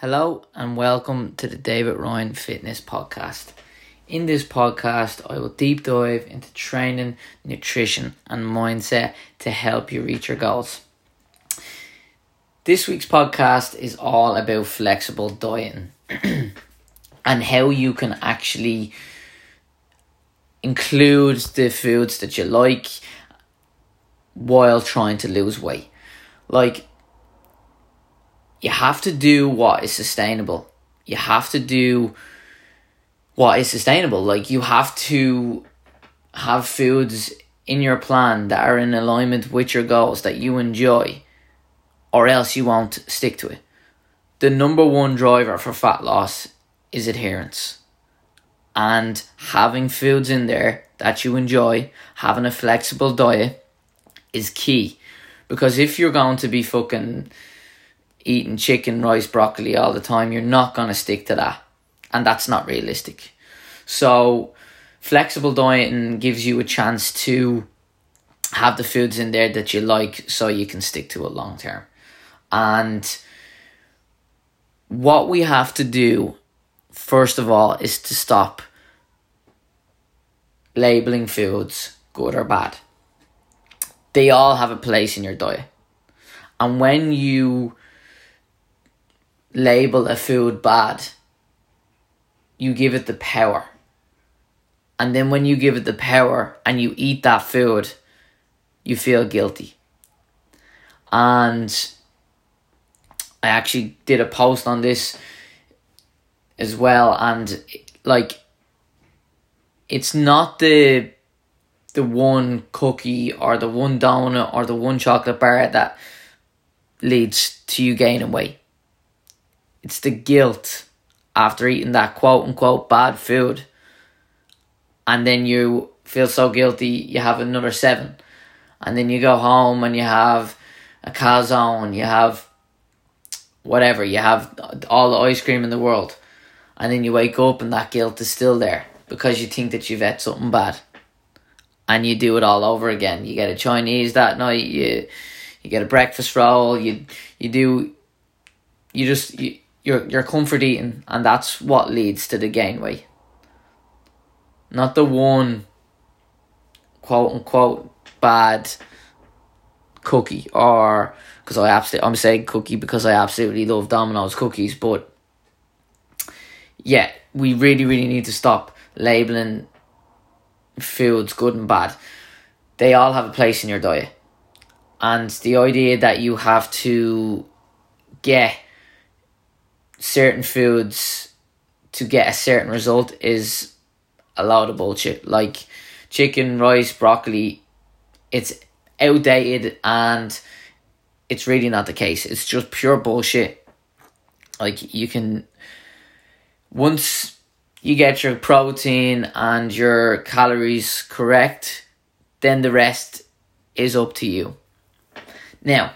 Hello and welcome to the David Ryan Fitness Podcast. In this podcast, I will deep dive into training, nutrition, and mindset to help you reach your goals. This week's podcast is all about flexible dieting and how you can actually include the foods that you like while trying to lose weight. Like, you have to do what is sustainable. You have to do what is sustainable. Like you have to have foods in your plan that are in alignment with your goals that you enjoy, or else you won't stick to it. The number one driver for fat loss is adherence. And having foods in there that you enjoy, having a flexible diet is key. Because if you're going to be fucking eating chicken, rice, broccoli all the time, you're not going to stick to that. And that's not realistic. So, flexible dieting gives you a chance to have the foods in there that you like so you can stick to it long term. And what we have to do, first of all, is to stop labeling foods good or bad. They all have a place in your diet. And when you label a food bad, you give it the power. And then when you give it the power and you eat that food, you feel guilty. And I actually did a post on this as well and like it's not the the one cookie or the one donut or the one chocolate bar that leads to you gaining weight it's the guilt after eating that quote unquote bad food. And then you feel so guilty, you have another seven. And then you go home and you have a calzone, you have whatever, you have all the ice cream in the world. And then you wake up and that guilt is still there because you think that you've ate something bad. And you do it all over again. You get a Chinese that night, you you get a breakfast roll, you you do you just you, you're you're comfort eating, and that's what leads to the gain weight. Not the one quote unquote bad cookie or because I absolutely I'm saying cookie because I absolutely love Domino's cookies, but yeah, we really really need to stop labeling foods good and bad. They all have a place in your diet. And the idea that you have to get certain foods to get a certain result is a lot of bullshit. Like chicken, rice, broccoli, it's outdated and it's really not the case. It's just pure bullshit. Like you can once you get your protein and your calories correct, then the rest is up to you. Now,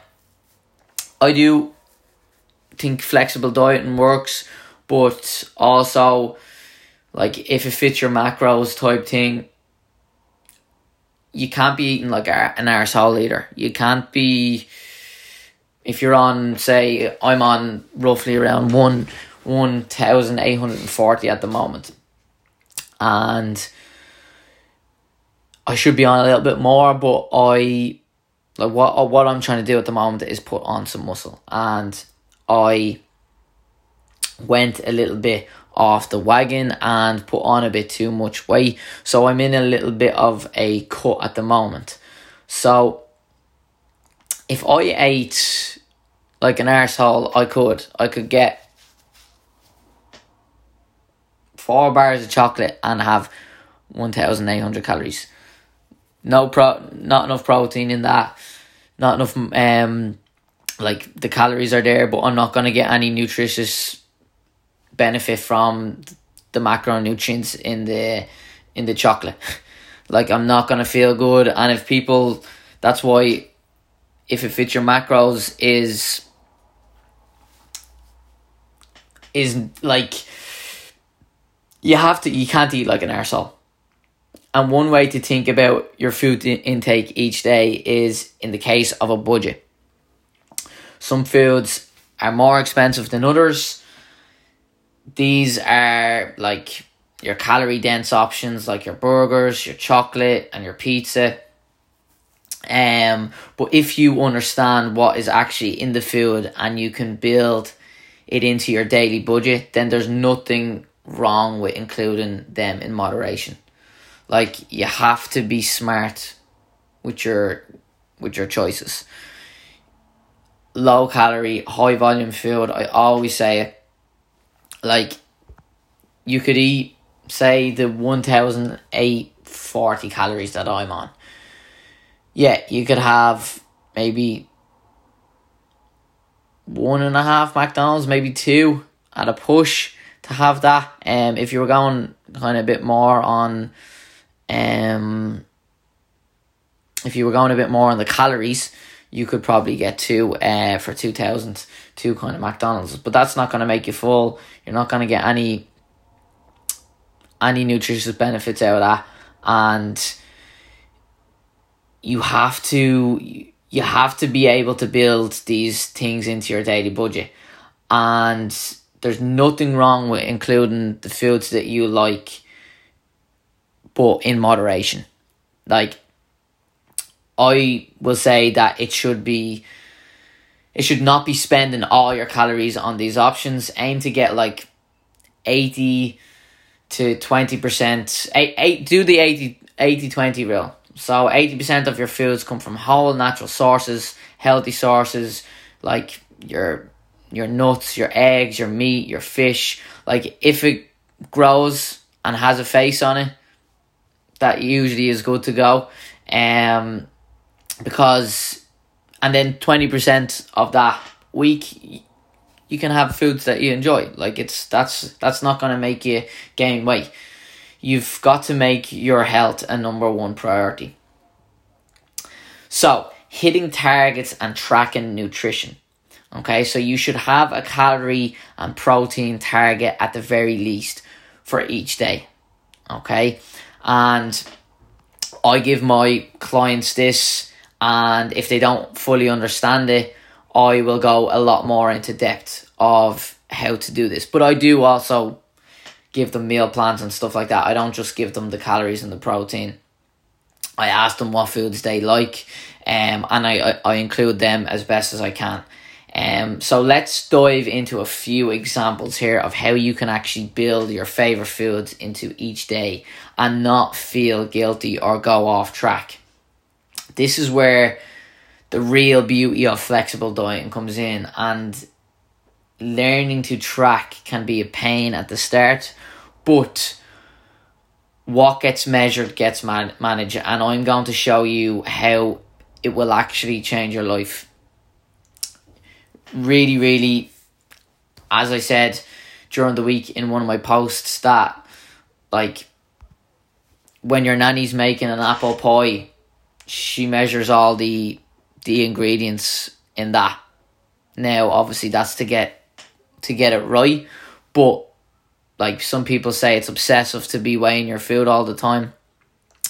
I do think flexible dieting works, but also like if it fits your macros type thing, you can't be eating like an arsehole either. You can't be if you're on say I'm on roughly around one one thousand eight hundred and forty at the moment. And I should be on a little bit more, but I like what what I'm trying to do at the moment is put on some muscle and I went a little bit off the wagon and put on a bit too much weight. So I'm in a little bit of a cut at the moment. So if I ate like an arsehole, I could. I could get four bars of chocolate and have 1,800 calories. No pro, not enough protein in that. Not enough um like the calories are there, but I'm not gonna get any nutritious benefit from the macronutrients in the in the chocolate. like I'm not gonna feel good, and if people, that's why, if it fits your macros, is is like you have to you can't eat like an arsehole. And one way to think about your food intake each day is in the case of a budget some foods are more expensive than others, these are like your calorie dense options like your burgers, your chocolate, and your pizza. Um, but if you understand what is actually in the food and you can build it into your daily budget, then there's nothing wrong with including them in moderation. Like you have to be smart with your with your choices. Low calorie, high volume food, I always say it. Like you could eat say the 1840 calories that I'm on. Yeah, you could have maybe one and a half McDonald's, maybe two at a push to have that. Um, if you were going kind of a bit more on, um, if you were going a bit more on the calories, you could probably get two uh, for 2000 two kind of McDonald's. But that's not going to make you full. You're not going to get any any nutritious benefits out of that. And you have to you have to be able to build these things into your daily budget. And there's nothing wrong with including the foods that you like but in moderation. Like i will say that it should be it should not be spending all your calories on these options aim to get like 80 to 20%. Eight, eight, do the 80, 80 20 rule. So 80% of your foods come from whole natural sources, healthy sources like your your nuts, your eggs, your meat, your fish. Like if it grows and has a face on it, that usually is good to go. Um because and then 20% of that week you can have foods that you enjoy. Like it's that's that's not going to make you gain weight. You've got to make your health a number one priority. So, hitting targets and tracking nutrition. Okay, so you should have a calorie and protein target at the very least for each day. Okay, and I give my clients this, and if they don't fully understand it, I will go a lot more into depth of how to do this. But I do also give them meal plans and stuff like that. I don't just give them the calories and the protein. I ask them what foods they like, um, and I, I, I include them as best as I can. Um, so let's dive into a few examples here of how you can actually build your favorite foods into each day and not feel guilty or go off track. This is where the real beauty of flexible dieting comes in and learning to track can be a pain at the start but what gets measured gets man- managed and i'm going to show you how it will actually change your life. Really really as i said during the week in one of my posts that like when your nanny's making an apple pie she measures all the the ingredients in that. Now, obviously, that's to get to get it right, but like some people say, it's obsessive to be weighing your food all the time.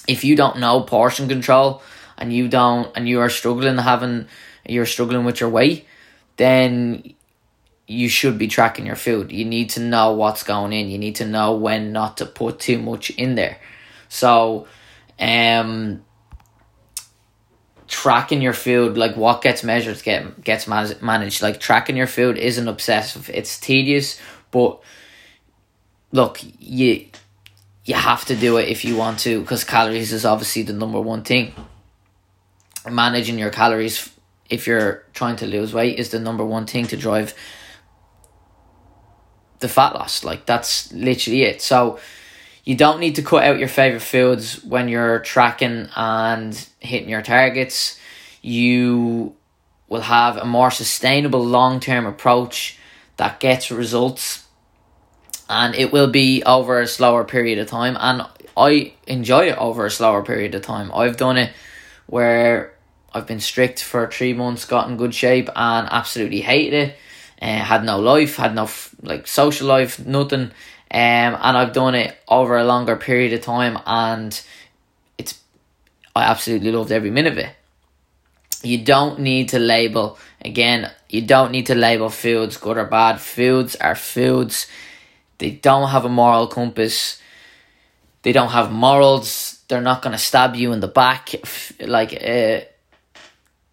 If you don't know portion control and you don't and you are struggling having you're struggling with your weight, then you should be tracking your food. You need to know what's going in. You need to know when not to put too much in there. So, um, tracking your food, like what gets measured, get gets managed. Like tracking your food isn't obsessive. It's tedious, but look, you you have to do it if you want to, because calories is obviously the number one thing. Managing your calories, if you're trying to lose weight, is the number one thing to drive the fat loss. Like that's literally it. So you don't need to cut out your favorite foods when you're tracking and hitting your targets. You will have a more sustainable long term approach that gets results and it will be over a slower period of time and I enjoy it over a slower period of time. I've done it where I've been strict for three months, got in good shape, and absolutely hated it. Uh, had no life, had no like social life, nothing. Um, and I've done it over a longer period of time, and it's I absolutely loved every minute of it. You don't need to label again. You don't need to label foods good or bad. Foods are foods. they don't have a moral compass, they don't have morals, they're not to stab you in the back. Like a,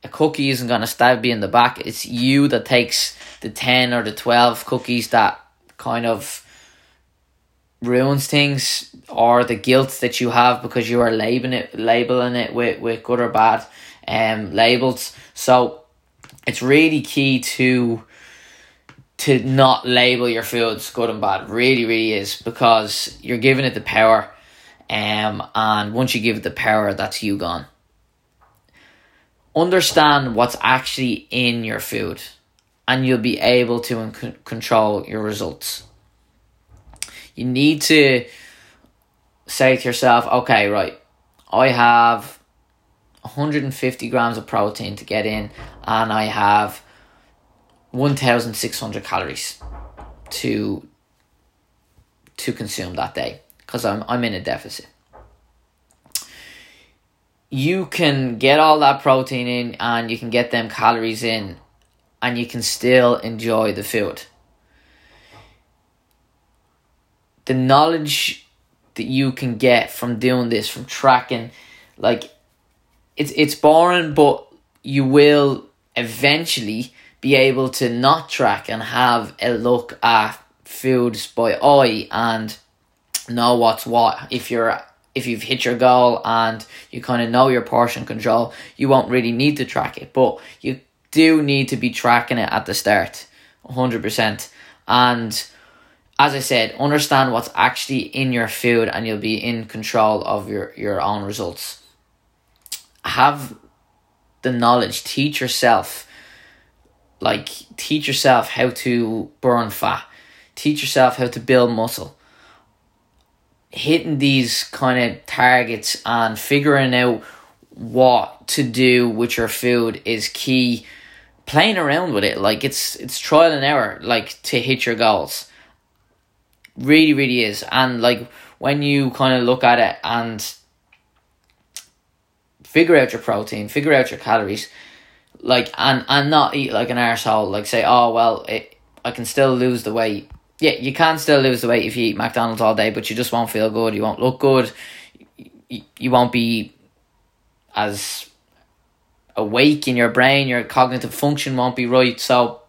a cookie isn't to stab you in the back. It's you that takes the 10 or the 12 cookies that kind of ruins things or the guilt that you have because you are labeling it labeling it with, with good or bad um labels. So it's really key to to not label your foods good and bad. Really, really is because you're giving it the power. Um, and once you give it the power, that's you gone. Understand what's actually in your food, and you'll be able to control your results. You need to say to yourself, okay, right, I have 150 grams of protein to get in, and I have 1,600 calories to to consume that day because I'm I'm in a deficit. You can get all that protein in and you can get them calories in and you can still enjoy the food. The knowledge that you can get from doing this, from tracking, like it's it's boring, but you will eventually be able to not track and have a look at foods by eye and know what's what. If you're if you've hit your goal and you kind of know your portion control, you won't really need to track it. But you do need to be tracking it at the start, 100%. And as I said, understand what's actually in your food and you'll be in control of your, your own results. Have the knowledge, teach yourself. Like, teach yourself how to burn fat, teach yourself how to build muscle. Hitting these kind of targets and figuring out what to do with your food is key. Playing around with it, like it's it's trial and error, like to hit your goals. Really, really is. And like when you kind of look at it and figure out your protein, figure out your calories, like and and not eat like an arsehole, like say, oh well, it, I can still lose the weight. Yeah, you can still lose the weight if you eat McDonald's all day, but you just won't feel good. You won't look good. You, you won't be as awake in your brain. Your cognitive function won't be right. So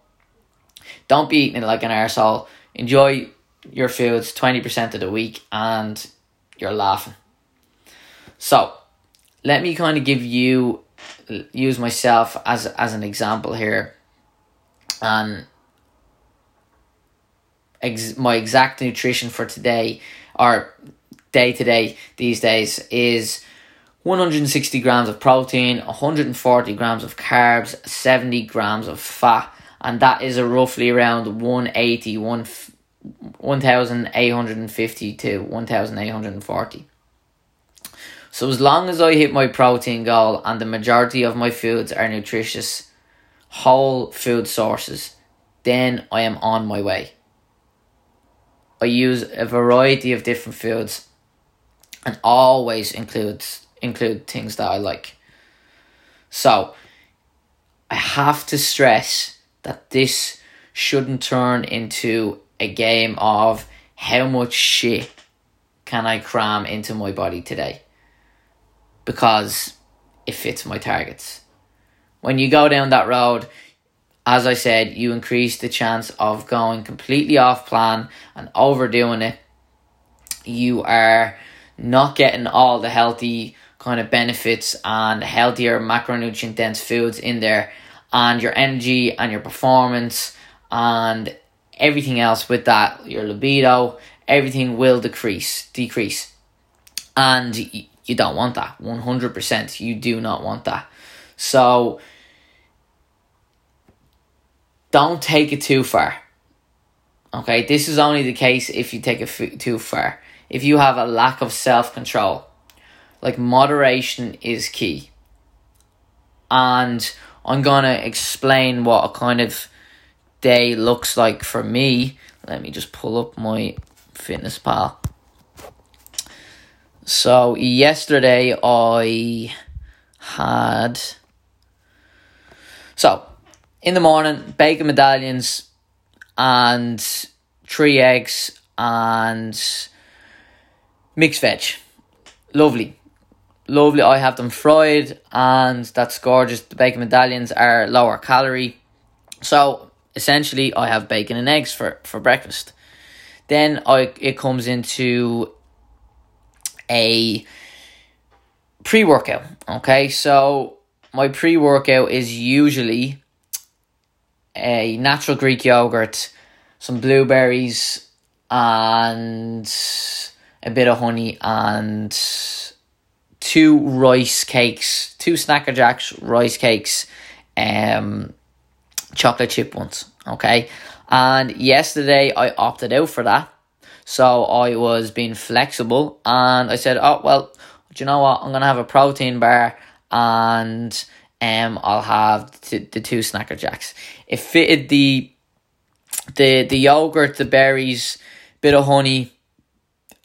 don't be eating like an arsehole. Enjoy your foods twenty percent of the week, and you're laughing. So let me kind of give you use myself as as an example here and ex- my exact nutrition for today or day to day these days is 160 grams of protein 140 grams of carbs 70 grams of fat and that is a roughly around 180 1 1850 to 1840 so as long as I hit my protein goal and the majority of my foods are nutritious, whole food sources, then I am on my way. I use a variety of different foods and always includes include things that I like. So I have to stress that this shouldn't turn into a game of how much shit can I cram into my body today because it fits my targets. When you go down that road, as I said, you increase the chance of going completely off plan and overdoing it. You are not getting all the healthy kind of benefits and healthier macronutrient dense foods in there, and your energy and your performance and everything else with that, your libido, everything will decrease, decrease. And you don't want that. 100%. You do not want that. So, don't take it too far. Okay, this is only the case if you take it too far. If you have a lack of self control, like moderation is key. And I'm gonna explain what a kind of day looks like for me. Let me just pull up my fitness pal. So yesterday I had so in the morning bacon medallions and three eggs and mixed veg. Lovely. Lovely. I have them fried and that's gorgeous. The bacon medallions are lower calorie. So essentially I have bacon and eggs for, for breakfast. Then I it comes into a pre workout. Okay, so my pre workout is usually a natural Greek yogurt, some blueberries, and a bit of honey, and two rice cakes, two Snack a Jacks rice cakes, um, chocolate chip ones. Okay, and yesterday I opted out for that. So I was being flexible and I said, oh, well, do you know what? I'm going to have a protein bar and um, I'll have the, the two Snack a Jacks. It fitted the the the yogurt, the berries, bit of honey,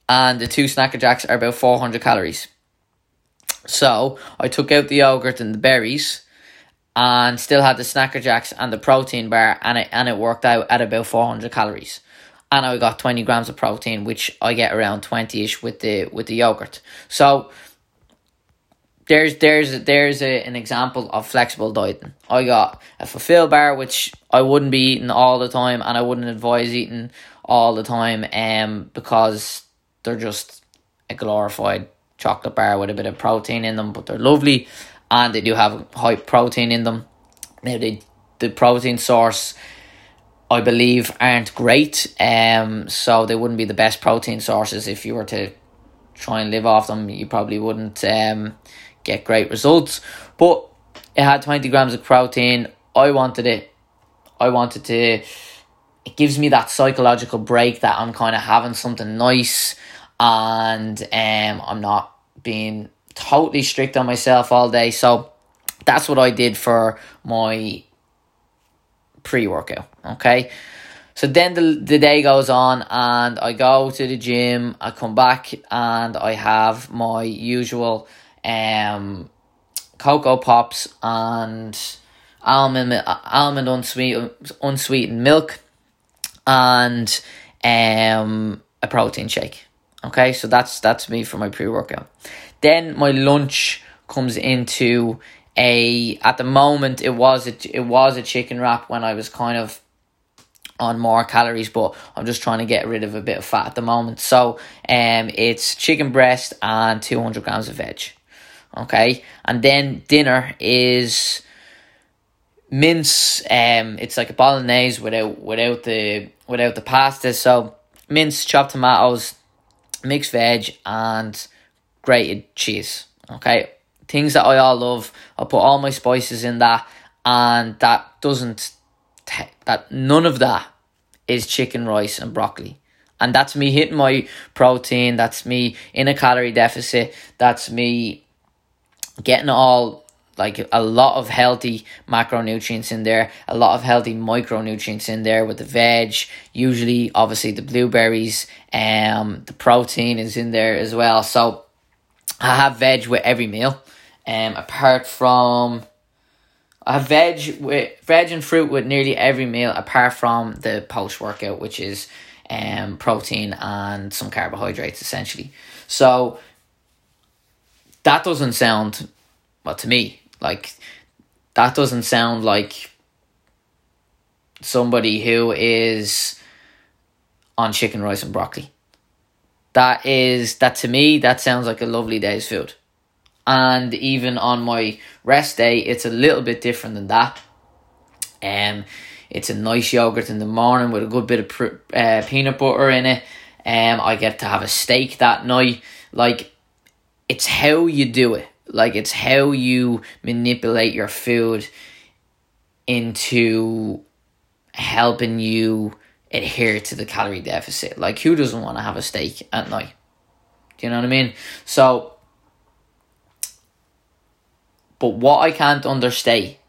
and the two Snack a Jacks are about 400 calories. So I took out the yogurt and the berries and still had the Snack a Jacks and the protein bar and it, and it worked out at about 400 calories. And I got 20 grams of protein, which I get around 20ish with the with the yogurt. So there's there's there's a, an example of flexible dieting. I got a Fulfil bar which I wouldn't be eating all the time and I wouldn't advise eating all the time um because they're just a glorified chocolate bar with a bit of protein in them, but they're lovely and they do have high protein in them. Now they the protein source I believe aren't great. Um so they wouldn't be the best protein sources if you were to try and live off them. You probably wouldn't um get great results. But it had 20 grams of protein. I wanted it. I wanted to. It gives me that psychological break that I'm kind of having something nice and um, I'm not being totally strict on myself all day. So that's what I did for my pre workout. Okay. So then the, the day goes on and I go to the gym, I come back and I have my usual um, cocoa pops and almond almond unsweet, unsweetened milk and um, a protein shake. Okay, so that's that's me for my pre workout. Then my lunch comes into a at the moment it was a, it was a chicken wrap when I was kind of on more calories, but I'm just trying to get rid of a bit of fat at the moment. So um it's chicken breast and 200 grams of veg. Okay? And then dinner is mince um it's like a bolognese without without the without the pasta. So mince chopped tomatoes mixed veg and grated cheese okay things that i all love i put all my spices in that and that doesn't that none of that is chicken rice and broccoli and that's me hitting my protein that's me in a calorie deficit that's me getting all like a lot of healthy macronutrients in there, a lot of healthy micronutrients in there with the veg. Usually, obviously, the blueberries, um, the protein is in there as well. So I have veg with every meal. Um, apart from I have veg with veg and fruit with nearly every meal, apart from the post workout, which is um protein and some carbohydrates essentially. So that doesn't sound well to me like that doesn't sound like somebody who is on chicken rice and broccoli that is that to me that sounds like a lovely day's food and even on my rest day it's a little bit different than that. Um it's a nice yogurt in the morning with a good bit of pr- uh, peanut butter in it. Um i get to have a steak that night. Like it's how you do it. Like it's how you manipulate your food into helping you adhere to the calorie deficit. Like who doesn't want to have a steak at night? Do you know what I mean? So but what I can't understate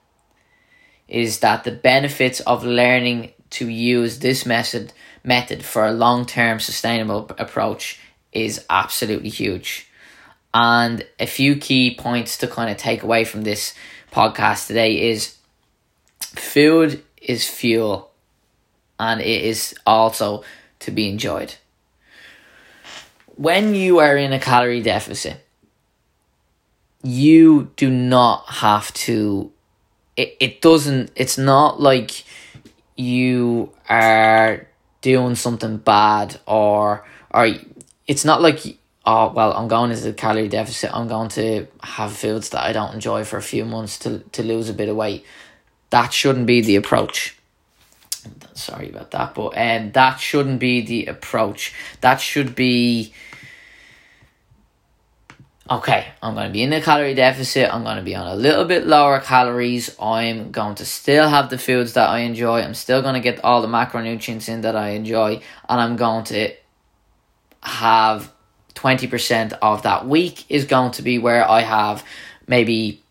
is that the benefits of learning to use this method method for a long-term sustainable approach is absolutely huge. And a few key points to kind of take away from this podcast today is food is fuel and it is also to be enjoyed. when you are in a calorie deficit, you do not have to it, it doesn't it's not like you are doing something bad or or it's not like oh well i'm going into a calorie deficit i'm going to have foods that i don't enjoy for a few months to to lose a bit of weight that shouldn't be the approach sorry about that but um, that shouldn't be the approach that should be okay, I'm going to be in a calorie deficit. I'm going to be on a little bit lower calories. I'm going to still have the foods that I enjoy. I'm still going to get all the macronutrients in that I enjoy. And I'm going to have 20% of that week is going to be where I have maybe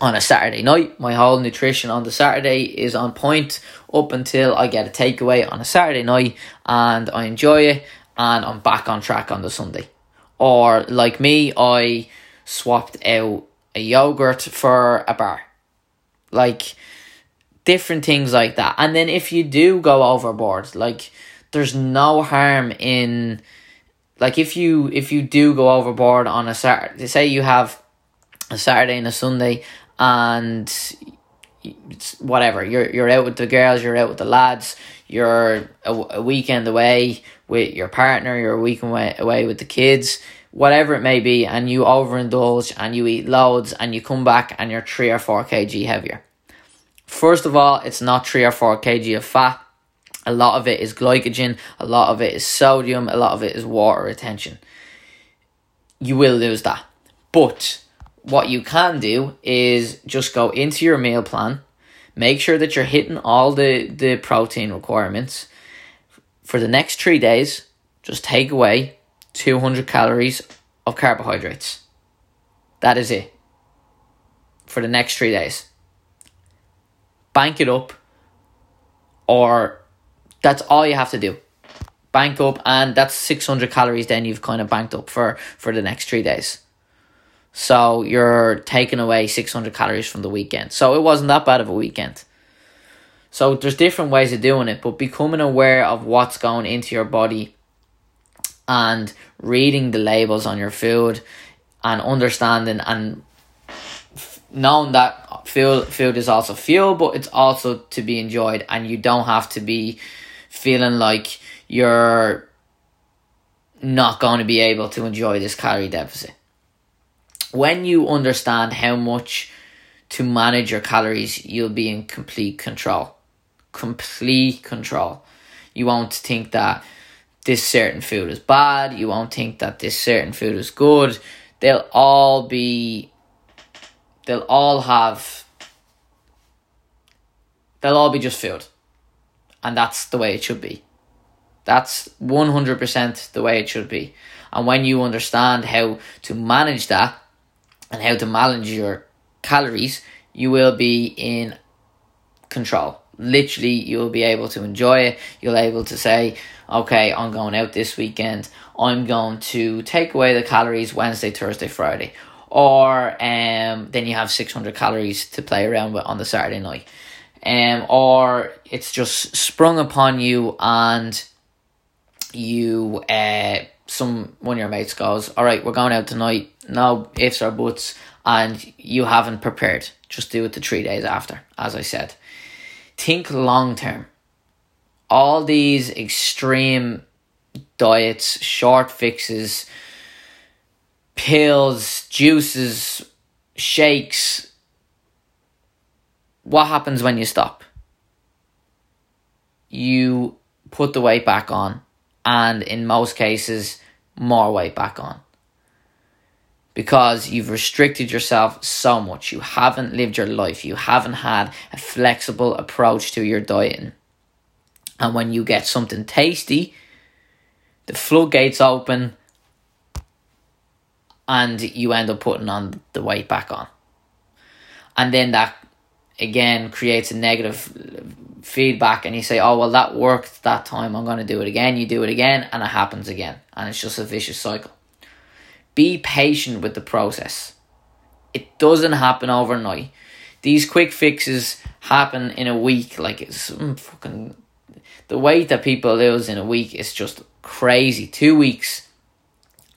on a Saturday night. My whole nutrition on the Saturday is on point up until I get a takeaway on a Saturday night and I enjoy it and I'm back on track on the Sunday. Or like me, I swapped out a yogurt for a bar. Like different things like that. And then if you do go overboard, like there's no harm in like if you if you do go overboard on a Saturday, say you have a Saturday and a Sunday and it's whatever you're you're out with the girls, you're out with the lads, you're a, a weekend away with your partner, you're a weekend away, away with the kids, whatever it may be, and you overindulge and you eat loads and you come back and you're three or four kg heavier. First of all, it's not three or four kg of fat. A lot of it is glycogen, a lot of it is sodium, a lot of it is water retention. You will lose that. But what you can do is just go into your meal plan, make sure that you're hitting all the, the protein requirements. For the next three days, just take away 200 calories of carbohydrates. That is it. For the next three days. Bank it up, or that's all you have to do. Bank up, and that's 600 calories, then you've kind of banked up for, for the next three days. So you're taking away 600 calories from the weekend. So it wasn't that bad of a weekend. So there's different ways of doing it, but becoming aware of what's going into your body and reading the labels on your food and understanding and knowing that food food is also fuel, but it's also to be enjoyed, and you don't have to be feeling like you're not going to be able to enjoy this calorie deficit when you understand how much to manage your calories, you'll be in complete control. Complete control. You won't think that this certain food is bad. You won't think that this certain food is good. They'll all be, they'll all have, they'll all be just food. And that's the way it should be. That's 100% the way it should be. And when you understand how to manage that, and how to manage your calories, you will be in control. Literally, you'll be able to enjoy it. You'll be able to say, okay, I'm going out this weekend. I'm going to take away the calories Wednesday, Thursday, Friday. Or um, then you have 600 calories to play around with on the Saturday night. Um, or it's just sprung upon you and you uh, some one of your mates goes, All right, we're going out tonight no ifs or buts, and you haven't prepared. Just do it the three days after, as I said. Think long term. All these extreme diets, short fixes, pills, juices, shakes. What happens when you stop? You put the weight back on, and in most cases, more weight back on because you've restricted yourself so much. You haven't lived your life. You haven't had a flexible approach to your dieting. And when you get something tasty, the floodgates open and you end up putting on the weight back on. And then that again creates a negative feedback and you say, oh, well, that worked that time. I'm going to do it again. You do it again and it happens again. And it's just a vicious cycle. Be patient with the process. It doesn't happen overnight. These quick fixes happen in a week. Like it's fucking the weight that people lose in a week is just crazy. Two weeks,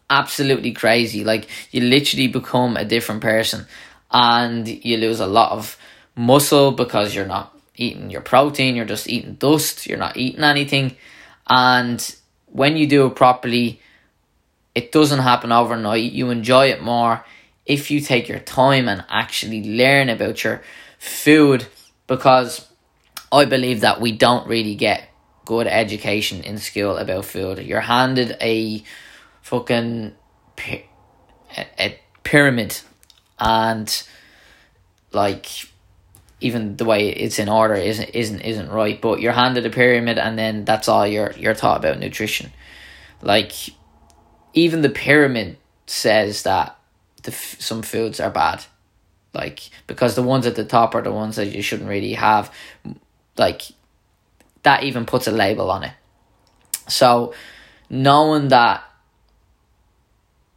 absolutely crazy. Like you literally become a different person and you lose a lot of muscle because you're not eating your protein, you're just eating dust, you're not eating anything. And when you do it properly, it doesn't happen overnight. You enjoy it more if you take your time and actually learn about your food because I believe that we don't really get good education in school about food. You're handed a fucking pyramid and like even the way it's in order isn't isn't isn't right. But you're handed a pyramid, and then that's all you're you're taught about nutrition. Like even the pyramid says that the some foods are bad, like because the ones at the top are the ones that you shouldn't really have. Like that even puts a label on it. So knowing that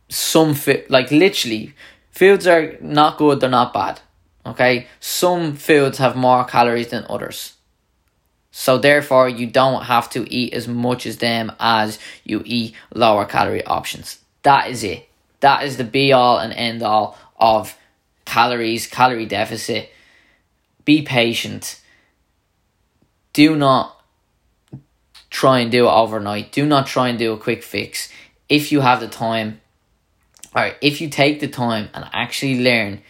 some food, like literally, foods are not good, they're not bad Okay, some foods have more calories than others. So therefore, you don't have to eat as much as them as you eat lower calorie options. That is it. That is the be all and end all of calories, calorie deficit. Be patient. Do not try and do it overnight. Do not try and do a quick fix. If you have the time, or if you take the time and actually learn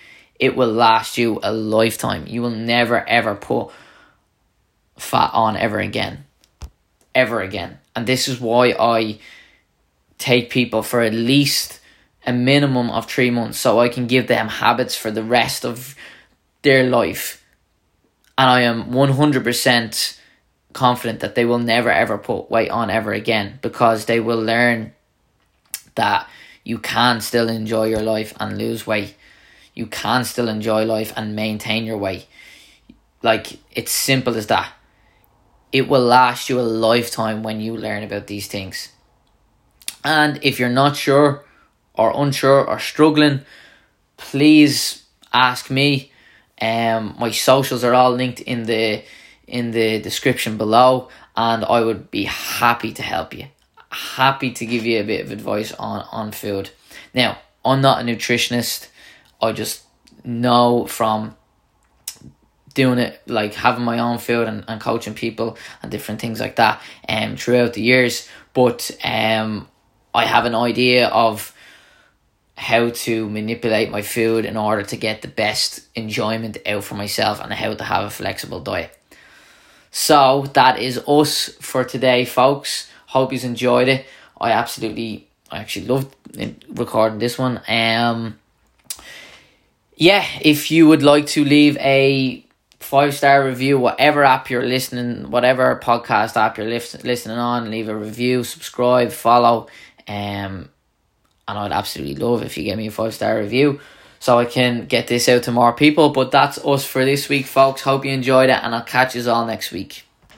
it will last you a lifetime. You will never ever put fat on ever again. Ever again. And this is why I take people for at least a minimum of three months so I can give them habits for the rest of their life. And I am 100% confident that they will never ever put weight on ever again because they will learn that you can still enjoy your life and lose weight you can still enjoy life and maintain your weight. Like, it's simple as that. It will last you a lifetime when you learn about these things. And if you're not sure or unsure or struggling, please ask me. Um, my socials are all linked in the in the description below, and I would be happy to help you. Happy to give you a bit of advice on on food. Now, I'm not a nutritionist. I just know from doing it like having my own field and, and coaching people and different things like that um throughout the years but um I have an idea of how to manipulate my food in order to get the best enjoyment out for myself and how to have a flexible diet. So that is us for today, folks. Hope you enjoyed it. I absolutely, I actually loved recording this one. Um, yeah, if you would like to leave a five star review, whatever app you're listening, whatever podcast app you're listening on, leave a review, subscribe, follow. Um, and I'd absolutely love if you give me a five star review so I can get this out to more people. But that's us for this week, folks. Hope you enjoyed it, and I'll catch you all next week.